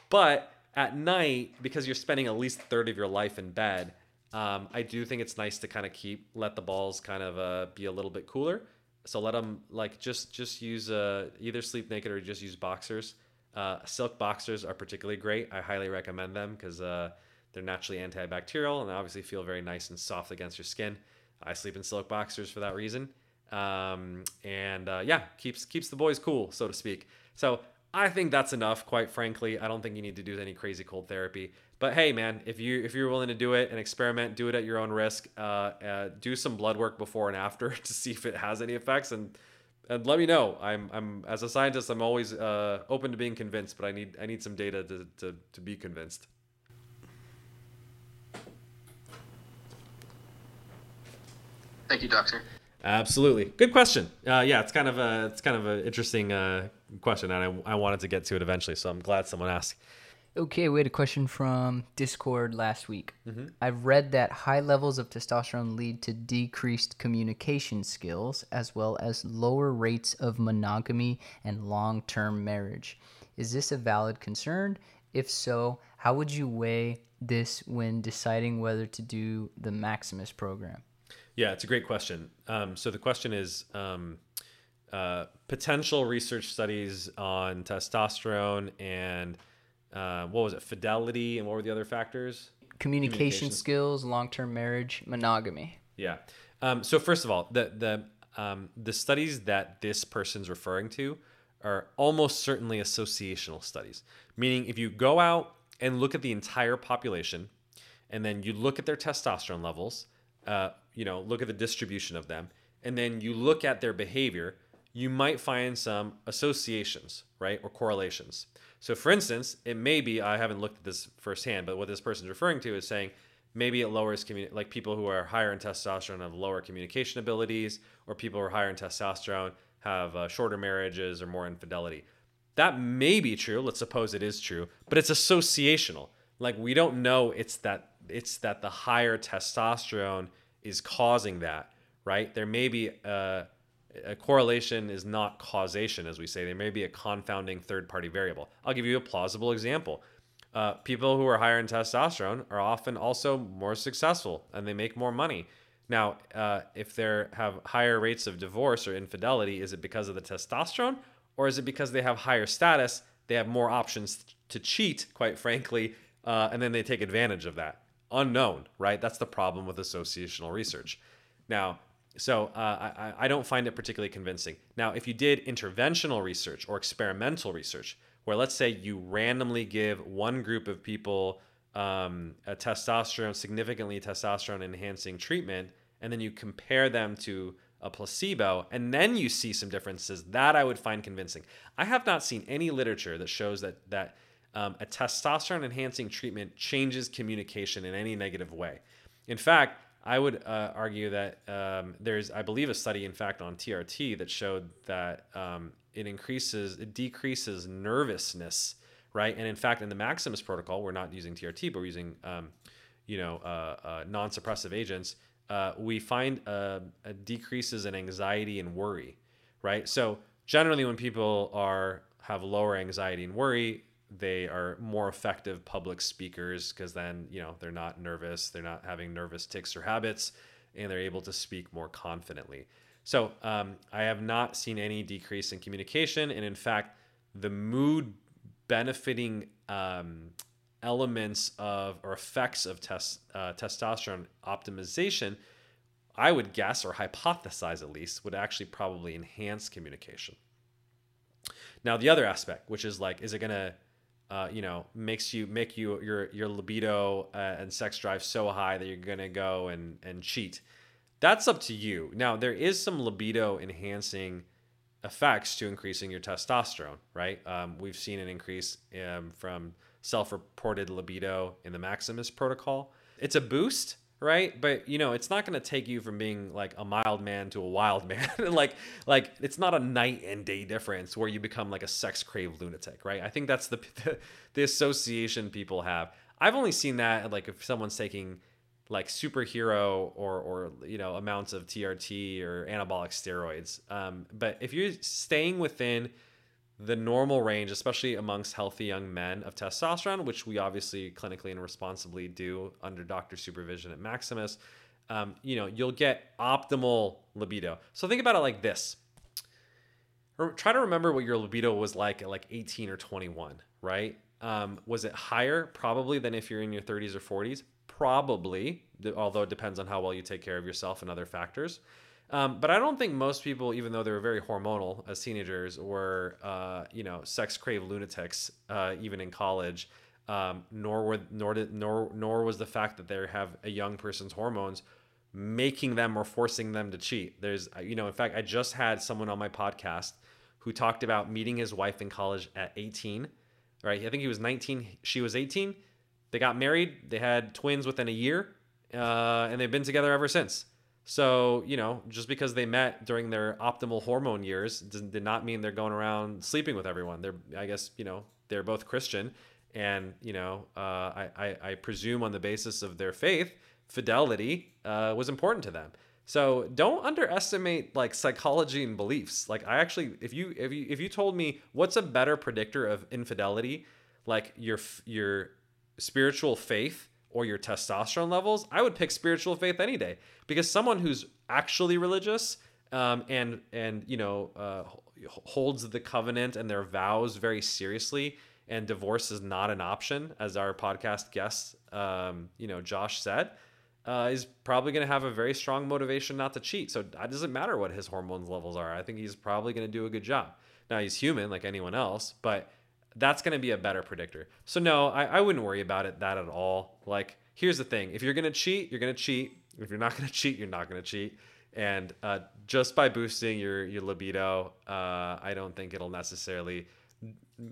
but at night because you're spending at least a third of your life in bed um, i do think it's nice to kind of keep let the balls kind of uh, be a little bit cooler so let them like just just use uh, either sleep naked or just use boxers uh, silk boxers are particularly great i highly recommend them because uh, they're naturally antibacterial and they obviously feel very nice and soft against your skin. I sleep in silk boxers for that reason. Um, and uh, yeah, keeps keeps the boys cool, so to speak. So I think that's enough. Quite frankly, I don't think you need to do any crazy cold therapy. But hey, man, if you if you're willing to do it and experiment, do it at your own risk. Uh, uh, do some blood work before and after to see if it has any effects, and and let me know. I'm I'm as a scientist, I'm always uh, open to being convinced, but I need I need some data to to, to be convinced.
Thank you, Doctor.
Absolutely, good question. Uh, yeah, it's kind of a it's kind of an interesting uh, question, and I, I wanted to get to it eventually, so I'm glad someone asked.
Okay, we had a question from Discord last week. Mm-hmm. I've read that high levels of testosterone lead to decreased communication skills as well as lower rates of monogamy and long term marriage. Is this a valid concern? If so, how would you weigh this when deciding whether to do the Maximus program?
Yeah, it's a great question. Um, so the question is um, uh, potential research studies on testosterone and uh, what was it, fidelity, and what were the other factors?
Communication, Communication. skills, long-term marriage, monogamy.
Yeah. Um, so first of all, the the um, the studies that this person's referring to are almost certainly associational studies, meaning if you go out and look at the entire population, and then you look at their testosterone levels. Uh, you know, look at the distribution of them, and then you look at their behavior, you might find some associations, right, or correlations. So, for instance, it may be I haven't looked at this firsthand, but what this person's referring to is saying maybe it lowers communi- like people who are higher in testosterone have lower communication abilities, or people who are higher in testosterone have uh, shorter marriages or more infidelity. That may be true. Let's suppose it is true, but it's associational. Like we don't know it's that it's that the higher testosterone is causing that, right? There may be a, a correlation is not causation, as we say. There may be a confounding third party variable. I'll give you a plausible example. uh, people who are higher in testosterone are often also more successful and they make more money. Now, uh, if they have higher rates of divorce or infidelity, is it because of the testosterone or is it because they have higher status? They have more options to cheat, quite frankly, uh, and then they take advantage of that. Unknown, right? That's the problem with associational research. Now, so uh, I, I don't find it particularly convincing. Now, if you did interventional research or experimental research, where let's say you randomly give one group of people um, a testosterone, significantly testosterone enhancing treatment, and then you compare them to a placebo, and then you see some differences, that I would find convincing. I have not seen any literature that shows that that um, a testosterone enhancing treatment changes communication in any negative way. In fact, I would uh, argue that um, there's, I believe, a study, in fact, on TRT that showed that um, it increases, it decreases nervousness, right? And in fact, in the Maximus protocol, we're not using TRT, but we're using, um, you know, uh, uh, non-suppressive agents. Uh, we find uh, decreases in anxiety and worry, right? So generally, when people are have lower anxiety and worry, they are more effective public speakers because then you know they're not nervous they're not having nervous tics or habits and they're able to speak more confidently. So um, i have not seen any decrease in communication and in fact the mood benefiting um, elements of or effects of test, uh, testosterone optimization i would guess or hypothesize at least would actually probably enhance communication. Now the other aspect which is like is it going to uh, you know, makes you make you your your libido uh, and sex drive so high that you're gonna go and and cheat. That's up to you. Now there is some libido enhancing effects to increasing your testosterone, right? Um, we've seen an increase um, from self-reported libido in the Maximus protocol. It's a boost, right? But you know it's not going to take you from being like a mild man to a wild man. Like like it's not a night and day difference where you become like a sex crave lunatic right? I think that's the the, the association people have. I've only seen that like if someone's taking like superhero or or you know amounts of trt or anabolic steroids. Um, but if you're staying within the normal range, especially amongst healthy young men, of testosterone, which we obviously clinically and responsibly do under doctor supervision at Maximus, um, you know, you'll get optimal libido. So think about it like this. Try to remember what your libido was like at like 18 or 21, right? Um, was it higher? Probably than if you're in your 30s or 40s. Probably, although it depends on how well you take care of yourself and other factors. Um, but I don't think most people, even though they were very hormonal as teenagers, were uh, you know sex crave lunatics uh, even in college. Um, nor were nor did nor nor was the fact that they have a young person's hormones making them or forcing them to cheat. There's you know in fact I just had someone on my podcast who talked about meeting his wife in college at 18. Right, I think he was 19, she was 18. They got married, they had twins within a year, uh, and they've been together ever since. So, you know, just because they met during their optimal hormone years did not mean they're going around sleeping with everyone. They're, I guess, you know, they're both Christian. And, you know, uh, I, I, I, presume on the basis of their faith, fidelity uh, was important to them. So don't underestimate like psychology and beliefs. Like I actually, if you if you if you told me what's a better predictor of infidelity, like your your spiritual faith or your testosterone levels, I would pick spiritual faith any day because someone who's actually religious um, and and you know uh, holds the covenant and their vows very seriously, and divorce is not an option, as our podcast guest um, you know Josh said. Uh, is probably going to have a very strong motivation not to cheat. So it doesn't matter what his hormones levels are. I think he's probably going to do a good job. Now he's human like anyone else, but that's going to be a better predictor. So no, I, I wouldn't worry about it that at all. Like, here's the thing: if you're going to cheat, you're going to cheat. If you're not going to cheat, you're not going to cheat. And uh, just by boosting your your libido, uh, I don't think it'll necessarily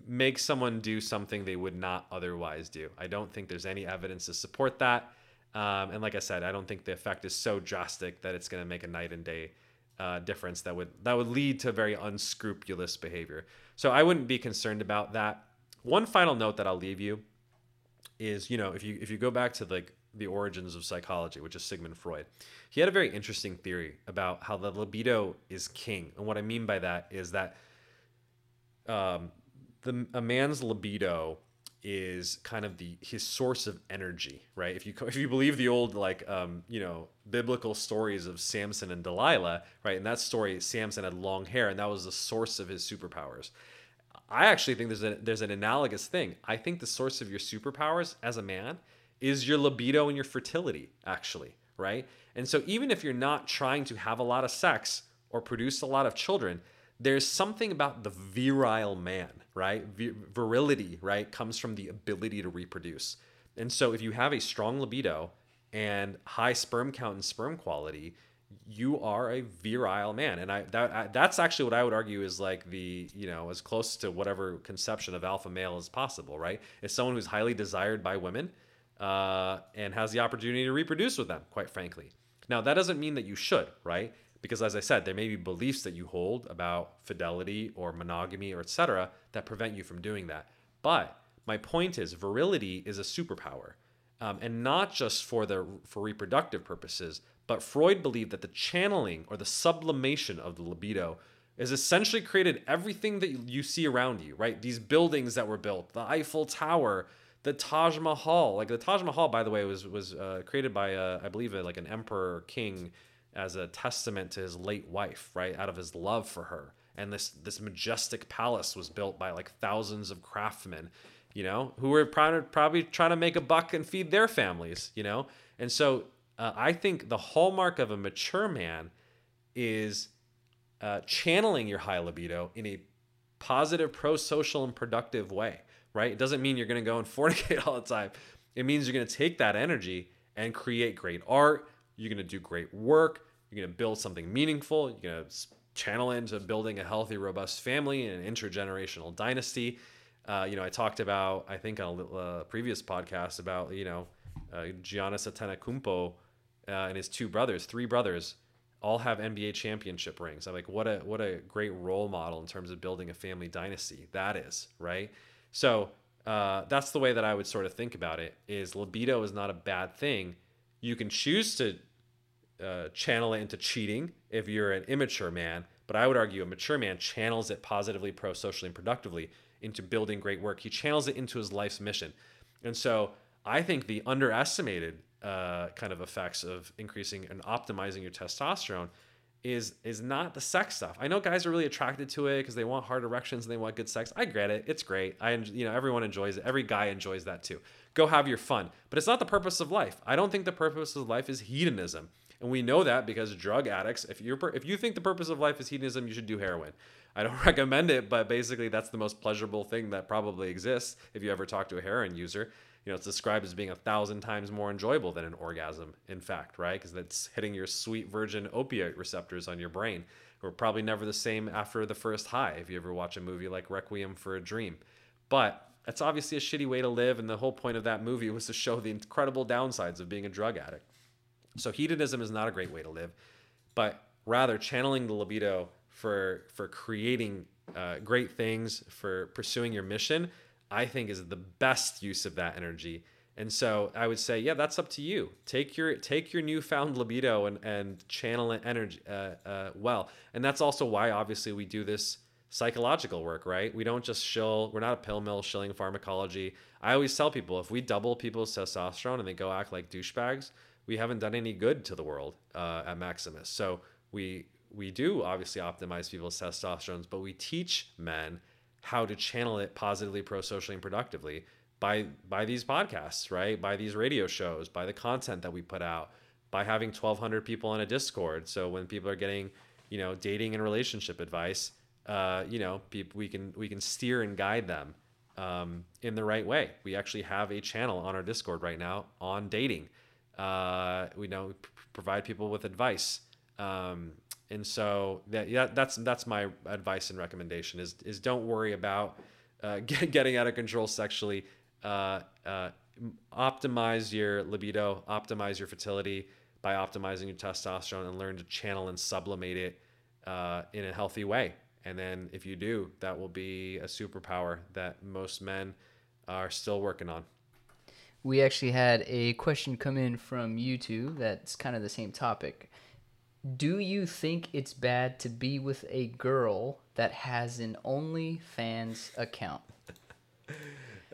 make someone do something they would not otherwise do. I don't think there's any evidence to support that. Um, and like I said, I don't think the effect is so drastic that it's going to make a night and day uh, difference that would that would lead to very unscrupulous behavior. So I wouldn't be concerned about that. One final note that I'll leave you is, you know, if you if you go back to like the origins of psychology, which is Sigmund Freud, he had a very interesting theory about how the libido is king. And what I mean by that is that um, the a man's libido is kind of the his source of energy, right? If you if you believe the old like um, you know biblical stories of Samson and Delilah, right? In that story, Samson had long hair, and that was the source of his superpowers. I actually think there's a there's an analogous thing. I think the source of your superpowers as a man is your libido and your fertility, actually, right? And so even if you're not trying to have a lot of sex or produce a lot of children, there's something about the virile man, right? virility, right, comes from the ability to reproduce. And so if you have a strong libido and high sperm count and sperm quality, you are a virile man and i that I, that's actually what i would argue is like the you know as close to whatever conception of alpha male as possible right is someone who's highly desired by women uh, and has the opportunity to reproduce with them quite frankly now that doesn't mean that you should right because as i said there may be beliefs that you hold about fidelity or monogamy or etc that prevent you from doing that. But my point is virility is a superpower um, and not just for the for reproductive purposes but freud believed that the channeling or the sublimation of the libido is essentially created everything that you see around you right? These buildings that were built the eiffel tower the taj mahal. Like the taj mahal by the way was was uh, created by uh, i believe like an emperor or king as a testament to his late wife, right? Out of his love for her. And this this majestic palace was built by like thousands of craftsmen, you know, who were probably trying to make a buck and feed their families, you know. And so uh, I think the hallmark of a mature man is uh, channeling your high libido in a positive, pro-social, and productive way. Right? It doesn't mean you're going to go and fornicate all the time. It means you're going to take that energy and create great art. You're going to do great work. You're going to build something meaningful. You're going to channel into building a healthy, robust family and an intergenerational dynasty. Uh, you know, I talked about, I think on a uh, previous podcast about, you know, uh, Giannis Antetokounmpo uh, and his two brothers, three brothers, all have NBA championship rings. I'm like, what a what a great role model in terms of building a family dynasty. That is right. So uh, that's the way that I would sort of think about it. Is libido is not a bad thing. You can choose to uh, channel it into cheating if you're an immature man. But I would argue a mature man channels it positively, pro socially, and productively into building great work. He channels it into his life's mission. And so I think the underestimated uh, kind of effects of increasing and optimizing your testosterone is is not the sex stuff. I know guys are really attracted to it because they want hard erections and they want good sex. I get it. It's great. I you know everyone enjoys it. Every guy enjoys that too. Go have your fun. But it's not the purpose of life. I don't think the purpose of life is hedonism. And we know that because drug addicts, if you're if you think the purpose of life is hedonism, you should do heroin. I don't recommend it, but basically that's the most pleasurable thing that probably exists if you ever talk to a heroin user. You know, it's described as being a thousand times more enjoyable than an orgasm, in fact, right? Because that's hitting your sweet virgin opiate receptors on your brain. We're probably never the same after the first high if you ever watch a movie like Requiem for a Dream. But that's obviously a shitty way to live, and the whole point of that movie was to show the incredible downsides of being a drug addict. So hedonism is not a great way to live, but rather channeling the libido for for creating uh, great things, for pursuing your mission, I think is the best use of that energy. And so I would say, yeah, that's up to you. Take your take your newfound libido and and channel it energy uh, uh, well. And that's also why obviously we do this psychological work, right? We don't just shill. We're not a pill mill shilling pharmacology. I always tell people if we double people's testosterone and they go act like douchebags, we haven't done any good to the world uh, at Maximus. So we we do obviously optimize people's testosterone, but we teach men how to channel it positively, pro-socially, and productively by by these podcasts, right? By these radio shows, by the content that we put out, by having 1,200 people on a Discord. So when people are getting, you know, dating and relationship advice, uh, you know, people, we can we can steer and guide them um, in the right way. We actually have a channel on our Discord right now on dating. Uh, we know provide people with advice. Um, and so that yeah, that's that's my advice and recommendation is is don't worry about uh, get, getting out of control sexually. Uh, uh, optimize your libido, optimize your fertility by optimizing your testosterone, and learn to channel and sublimate it uh, in a healthy way. And then if you do, that will be a superpower that most men are still working on
we actually had a question come in from YouTube that's kind of the same topic. Do you think it's bad to be with a girl that has an OnlyFans account?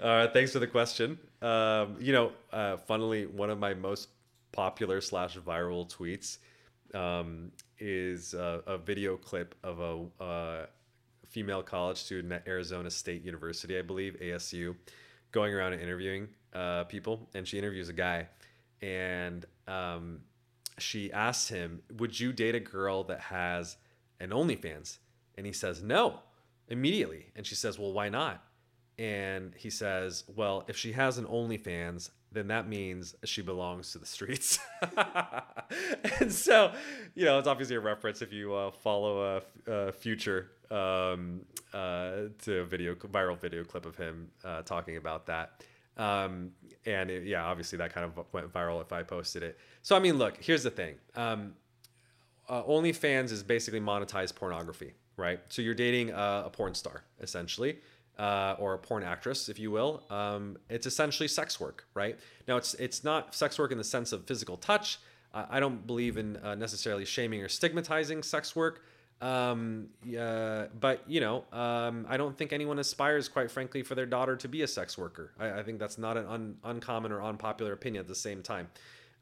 Uh, thanks for the question. Um, you know, uh, funnily, one of my most popular slash viral tweets um, is a, video clip of a, a, female college student at Arizona State University, I believe, ASU, going around and interviewing uh, people. And she interviews a guy, and um, she asks him, "Would you date a girl that has an OnlyFans?" And he says, "No." Immediately, and she says, "Well, why not?" And he says, "Well, if she has an OnlyFans, then that means she belongs to the streets." and so, you know, it's obviously a reference if you uh, follow a, future um, uh, to a video viral video clip of him uh, talking about that. Um, and it, yeah, obviously that kind of went viral if I posted it. So I mean, look, here's the thing. Um, uh, OnlyFans is basically monetized pornography, right? So you're dating a, porn star essentially. Uh, or a porn actress, if you will. Um, it's essentially sex work, right? Now, it's it's not sex work in the sense of physical touch. I don't believe in uh, necessarily shaming or stigmatizing sex work. Um, uh, but you know, um, I don't think anyone aspires, quite frankly, for their daughter to be a sex worker. I, I think that's not an un, uncommon or unpopular opinion at the same time.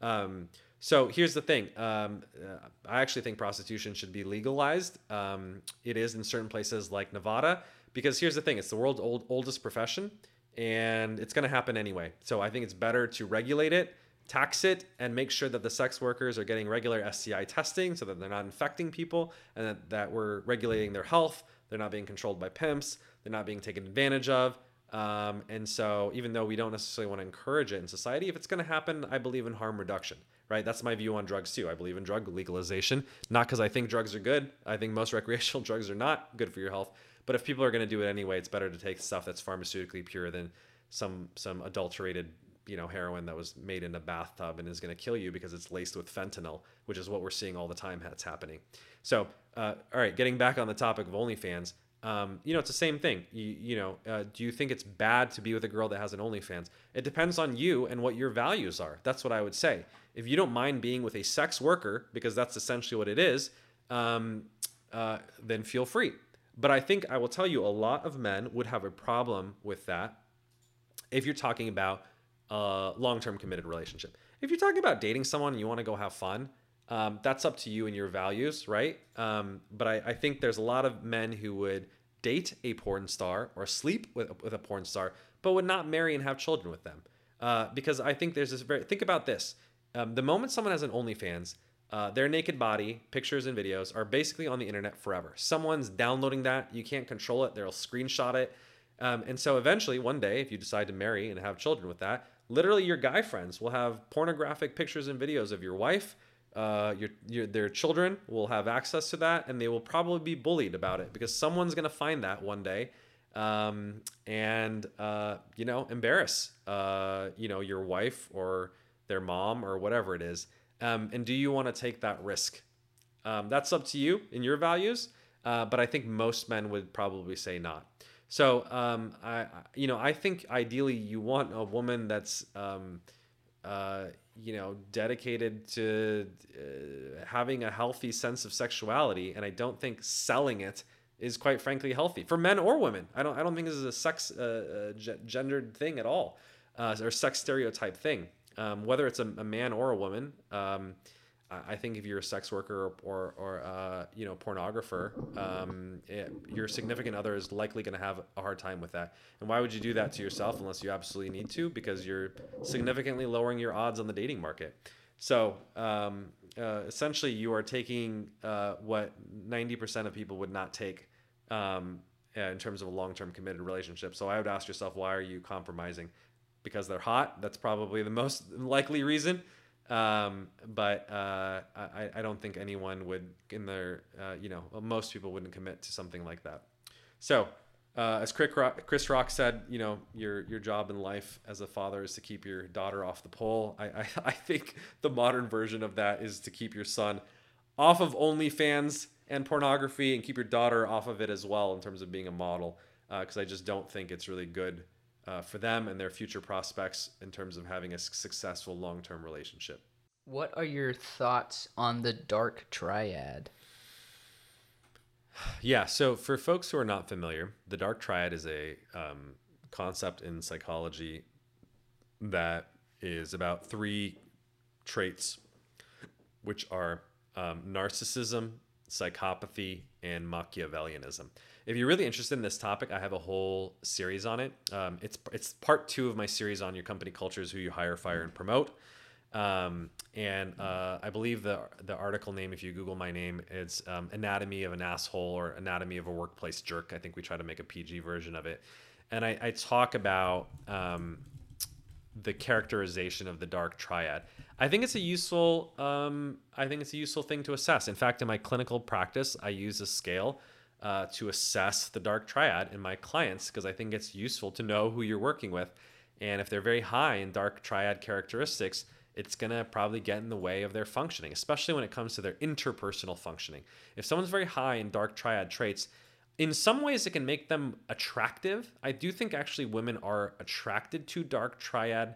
Um, so here's the thing. Um, uh, I actually think prostitution should be legalized. Um, it is in certain places like Nevada, because here's the thing: it's the world's old, oldest profession, and it's going to happen anyway. So I think it's better to regulate it tax it and make sure that the sex workers are getting regular STI testing so that they're not infecting people and that, that we're regulating their health. They're not being controlled by pimps. They're not being taken advantage of. Um, and so, even though we don't necessarily want to encourage it in society, if it's going to happen, I believe in harm reduction, right? That's my view on drugs too. I believe in drug legalization, not because I think drugs are good. I think most recreational drugs are not good for your health. But if people are going to do it anyway, it's better to take stuff that's pharmaceutically pure than some some adulterated you know heroin that was made in a bathtub and is going to kill you because it's laced with fentanyl, which is what we're seeing all the time that's happening. So, uh, all right, getting back on the topic of OnlyFans, um, you know, it's the same thing. You, you know, uh, do you think it's bad to be with a girl that has an OnlyFans? It depends on you and what your values are. That's what I would say. If you don't mind being with a sex worker, because that's essentially what it is, um, uh, then feel free. But I think I will tell you a lot of men would have a problem with that if you're talking about a long-term committed relationship. If you're talking about dating someone and you want to go have fun, um, that's up to you and your values, right? Um, but I, I, think there's a lot of men who would date a porn star or sleep with, with a porn star, but would not marry and have children with them. Uh, because I think there's this very, think about this. Um, the moment someone has an OnlyFans, uh, their naked body, pictures and videos are basically on the internet forever. Someone's downloading that. You can't control it. They'll screenshot it. Um, and so eventually, one day, if you decide to marry and have children with that, literally your guy friends will have pornographic pictures and videos of your wife uh, your, your their children will have access to that and they will probably be bullied about it because someone's going to find that one day um, and uh, you know embarrass uh, you know your wife or their mom or whatever it is. Um, and do you want to take that risk? Um, that's up to you and your values uh, but i think most men would probably say not so um, I, you know, I think ideally you want a woman that's, um, uh, you know, dedicated to uh, having a healthy sense of sexuality, and I don't think selling it is quite frankly healthy for men or women. I don't, I don't think this is a sex uh, uh gendered thing at all, uh, or sex stereotype thing. Um, whether it's a, a, man or a woman. I think if you're a sex worker or, or, or uh, you know, pornographer, um, it, your significant other is likely going to have a hard time with that. And why would you do that to yourself unless you absolutely need to? Because you're significantly lowering your odds on the dating market. So um, uh, essentially, you are taking uh, what 90% of people would not take um, in terms of a long-term committed relationship. So I would ask yourself, why are you compromising? Because they're hot. That's probably the most likely reason. Um, but uh, I, I don't think anyone would in their, uh, you know, most people wouldn't commit to something like that. So, uh, as Chris Rock, said, you know, your your job in life as a father is to keep your daughter off the pole. I, I, I think the modern version of that is to keep your son off of OnlyFans and pornography and keep your daughter off of it as well in terms of being a model. Because uh, I just don't think it's really good uh, for them and their future prospects in terms of having a successful long term relationship.
What are your thoughts on the dark triad?
Yeah, so for folks who are not familiar, the dark triad is a um, concept in psychology that is about three traits, which are um, narcissism, psychopathy, and Machiavellianism. If you're really interested in this topic, I have a whole series on it. Um, it's it's part two of my series on your company cultures, who you hire, fire, and promote. Um, and uh, I believe the the article name, if you Google my name, it's um, Anatomy of an Asshole or Anatomy of a Workplace Jerk. I think we try to make a PG version of it. And I, I talk about um, the characterization of the dark triad. I think it's a useful um, I think it's a useful thing to assess. In fact, in my clinical practice, I use a scale uh, to assess the dark triad in my clients because I think it's useful to know who you're working with. And if they're very high in dark triad characteristics, it's going to probably get in the way of their functioning, especially when it comes to their interpersonal functioning. If someone's very high in dark triad traits, in some ways it can make them attractive. I do think actually women are attracted to dark triad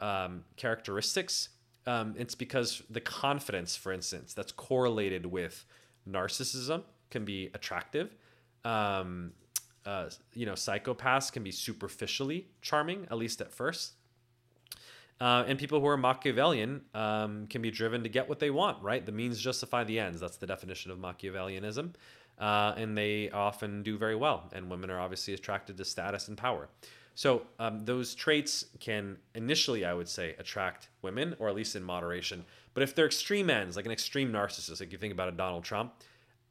um, characteristics. Um, it's because the confidence, for instance, that's correlated with narcissism can be attractive. Um, uh, you know, psychopaths can be superficially charming, at least at first. Uh, and people who are Machiavellian um, can be driven to get what they want, right? The means justify the ends. That's the definition of Machiavellianism. Uh, and they often do very well. And women are obviously attracted to status and power. So um, those traits can initially, I would say, attract women, or at least in moderation. But if they're extreme ends, like an extreme narcissist, like you think about a Donald Trump,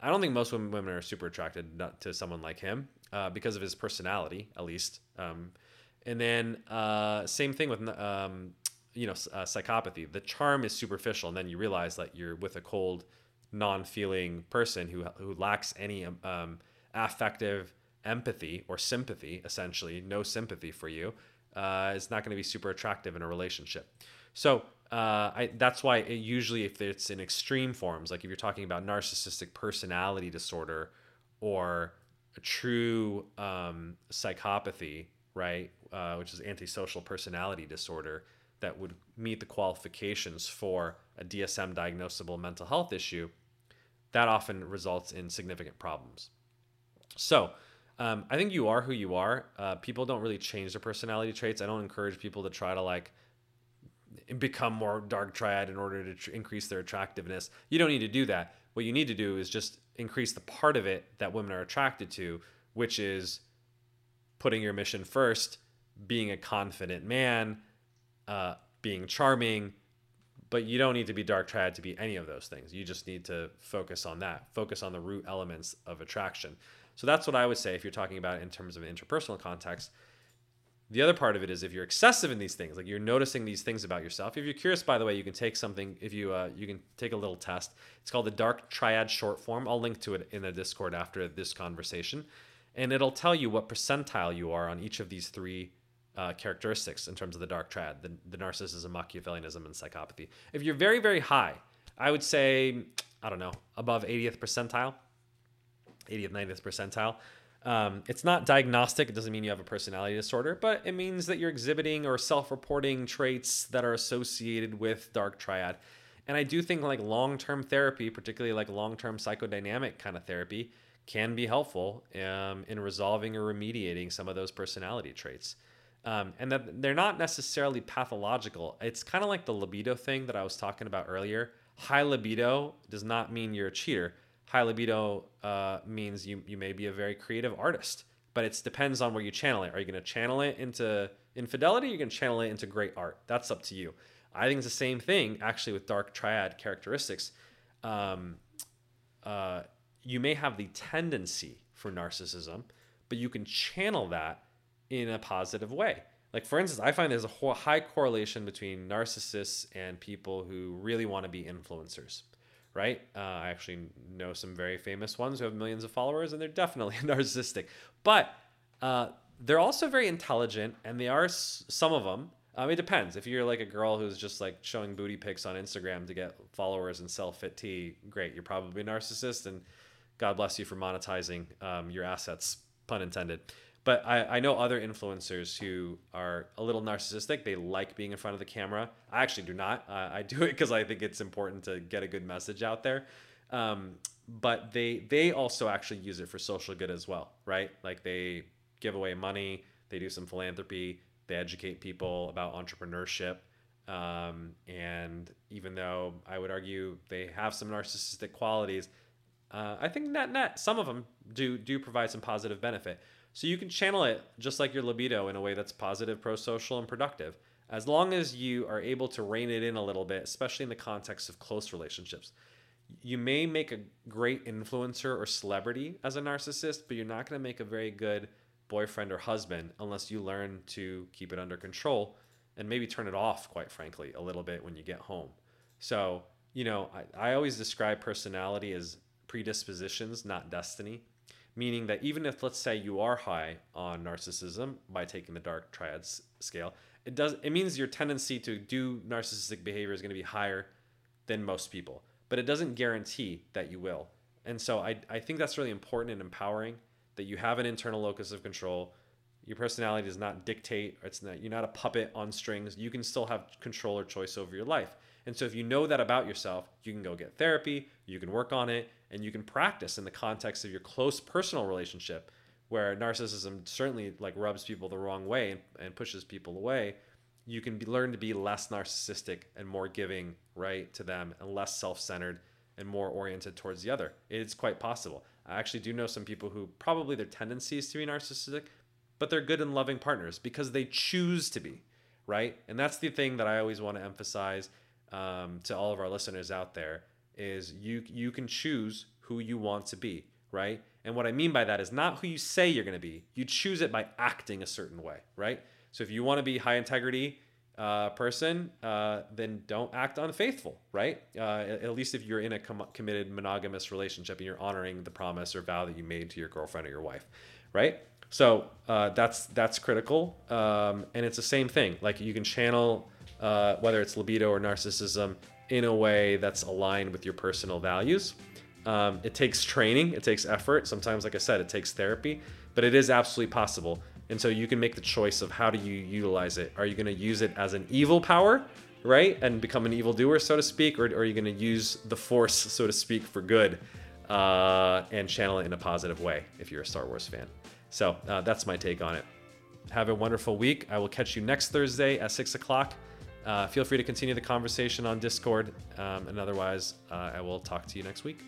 I don't think most women, women are super attracted to someone like him uh, because of his personality, at least. Um, and then uh, same thing with um, you know uh, psychopathy. The charm is superficial, and then you realize that you're with a cold, non-feeling person who who lacks any um, affective empathy or sympathy. Essentially, no sympathy for you. Uh, is not going to be super attractive in a relationship. So uh, I, that's why it usually, if it's in extreme forms, like if you're talking about narcissistic personality disorder or a true um, psychopathy, right, uh, which is antisocial personality disorder, that would meet the qualifications for a DSM diagnosable mental health issue, that often results in significant problems. So, um, I think you are who you are. Uh, people don't really change their personality traits. I don't encourage people to try to like become more dark triad in order to tr- increase their attractiveness. You don't need to do that. What you need to do is just increase the part of it that women are attracted to, which is putting your mission first, being a confident man, uh, being charming. But you don't need to be dark triad to be any of those things. You just need to focus on that. Focus on the root elements of attraction. So that's what I would say if you're talking about in terms of interpersonal context. The other part of it is if you're excessive in these things, like you're noticing these things about yourself. If you're curious, by the way, you can take something. If you uh, you can take a little test. It's called the Dark Triad Short Form. I'll link to it in the Discord after this conversation, and it'll tell you what percentile you are on each of these three uh, characteristics in terms of the dark triad: the, the narcissism, Machiavellianism, and psychopathy. If you're very very high, I would say I don't know above 80th percentile, 80th 90th percentile. Um, it's not diagnostic. It doesn't mean you have a personality disorder, but it means that you're exhibiting or self-reporting traits that are associated with dark triad. And I do think like long-term therapy, particularly like long-term psychodynamic kind of therapy, can be helpful um, in resolving or remediating some of those personality traits. Um, and that they're not necessarily pathological. It's kind of like the libido thing that I was talking about earlier. High libido does not mean you're a cheater high libido uh, means you, you may be a very creative artist, but it depends on where you channel it. Are you going to channel it into infidelity? Or are you going to channel it into great art? That's up to you. I think it's the same thing actually with dark triad characteristics. Um, uh, you may have the tendency for narcissism, but you can channel that in a positive way. Like, for instance, I find there's a high correlation between narcissists and people who really want to be influencers right? Uh, I actually know some very famous ones who have millions of followers, and they're definitely narcissistic. But uh, they're also very intelligent, and they are some of them. It depends. If you're like a girl who's just like showing booty pics on Instagram to get followers and sell fit tea, great. You're probably a narcissist, and God bless you for monetizing um, your assets, pun intended. But I, I know other influencers who are a little narcissistic. They like being in front of the camera. I actually do not. Uh, I do it because I think it's important to get a good message out there. Um, but they they also actually use it for social good as well, right? Like they give away money, they do some philanthropy, they educate people about entrepreneurship. Um, and even though I would argue they have some narcissistic qualities, uh, I think net net some of them do do provide some positive benefit. So you can channel it just like your libido in a way that's positive, pro-social, and productive. As long as you are able to rein it in a little bit, especially in the context of close relationships. You may make a great influencer or celebrity as a narcissist, but you're not going to make a very good boyfriend or husband unless you learn to keep it under control and maybe turn it off, quite frankly, a little bit when you get home. So, you know, I, I always describe personality as predispositions, not destiny. Meaning that even if, let's say, you are high on narcissism by taking the dark triads scale, it does it means your tendency to do narcissistic behavior is going to be higher than most people, but it doesn't guarantee that you will. And so I, I think that's really important and empowering that you have an internal locus of control. Your personality does not dictate, it's not you're not a puppet on strings. You can still have control or choice over your life. And so if you know that about yourself, you can go get therapy, you can work on it, and you can practice in the context of your close personal relationship where narcissism certainly like rubs people the wrong way and, and pushes people away you can be, learn to be less narcissistic and more giving right to them and less self-centered and more oriented towards the other. It's quite possible. I actually do know some people who probably their tendency is to be narcissistic but they're good and loving partners because they choose to be right? And that's the thing that i always want to emphasize um, to all of our listeners out there is you you can choose who you want to be, right? And what I mean by that is not who you say you're going to be. You choose it by acting a certain way, right? So if you want to be high integrity uh, person, uh, then don't act unfaithful, right? Uh, at least if you're in a com- committed monogamous relationship and you're honoring the promise or vow that you made to your girlfriend or your wife, right? So uh, that's that's critical, um, and it's the same thing. Like you can channel uh, whether it's libido or narcissism in a way that's aligned with your personal values. Um, it takes training, it takes effort. Sometimes, like I said, it takes therapy, but it is absolutely possible. And so you can make the choice of how do you utilize it. Are you going to use it as an evil power, right, and become an evil doer, so to speak, or, or are you going to use the force, so to speak, for good uh, and channel it in a positive way if you're a Star Wars fan? So uh, that's my take on it. Have a wonderful week. I will catch you next Thursday at 6 o'clock. Uh, feel free to continue the conversation on Discord. Um, and otherwise, uh, I will talk to you next week.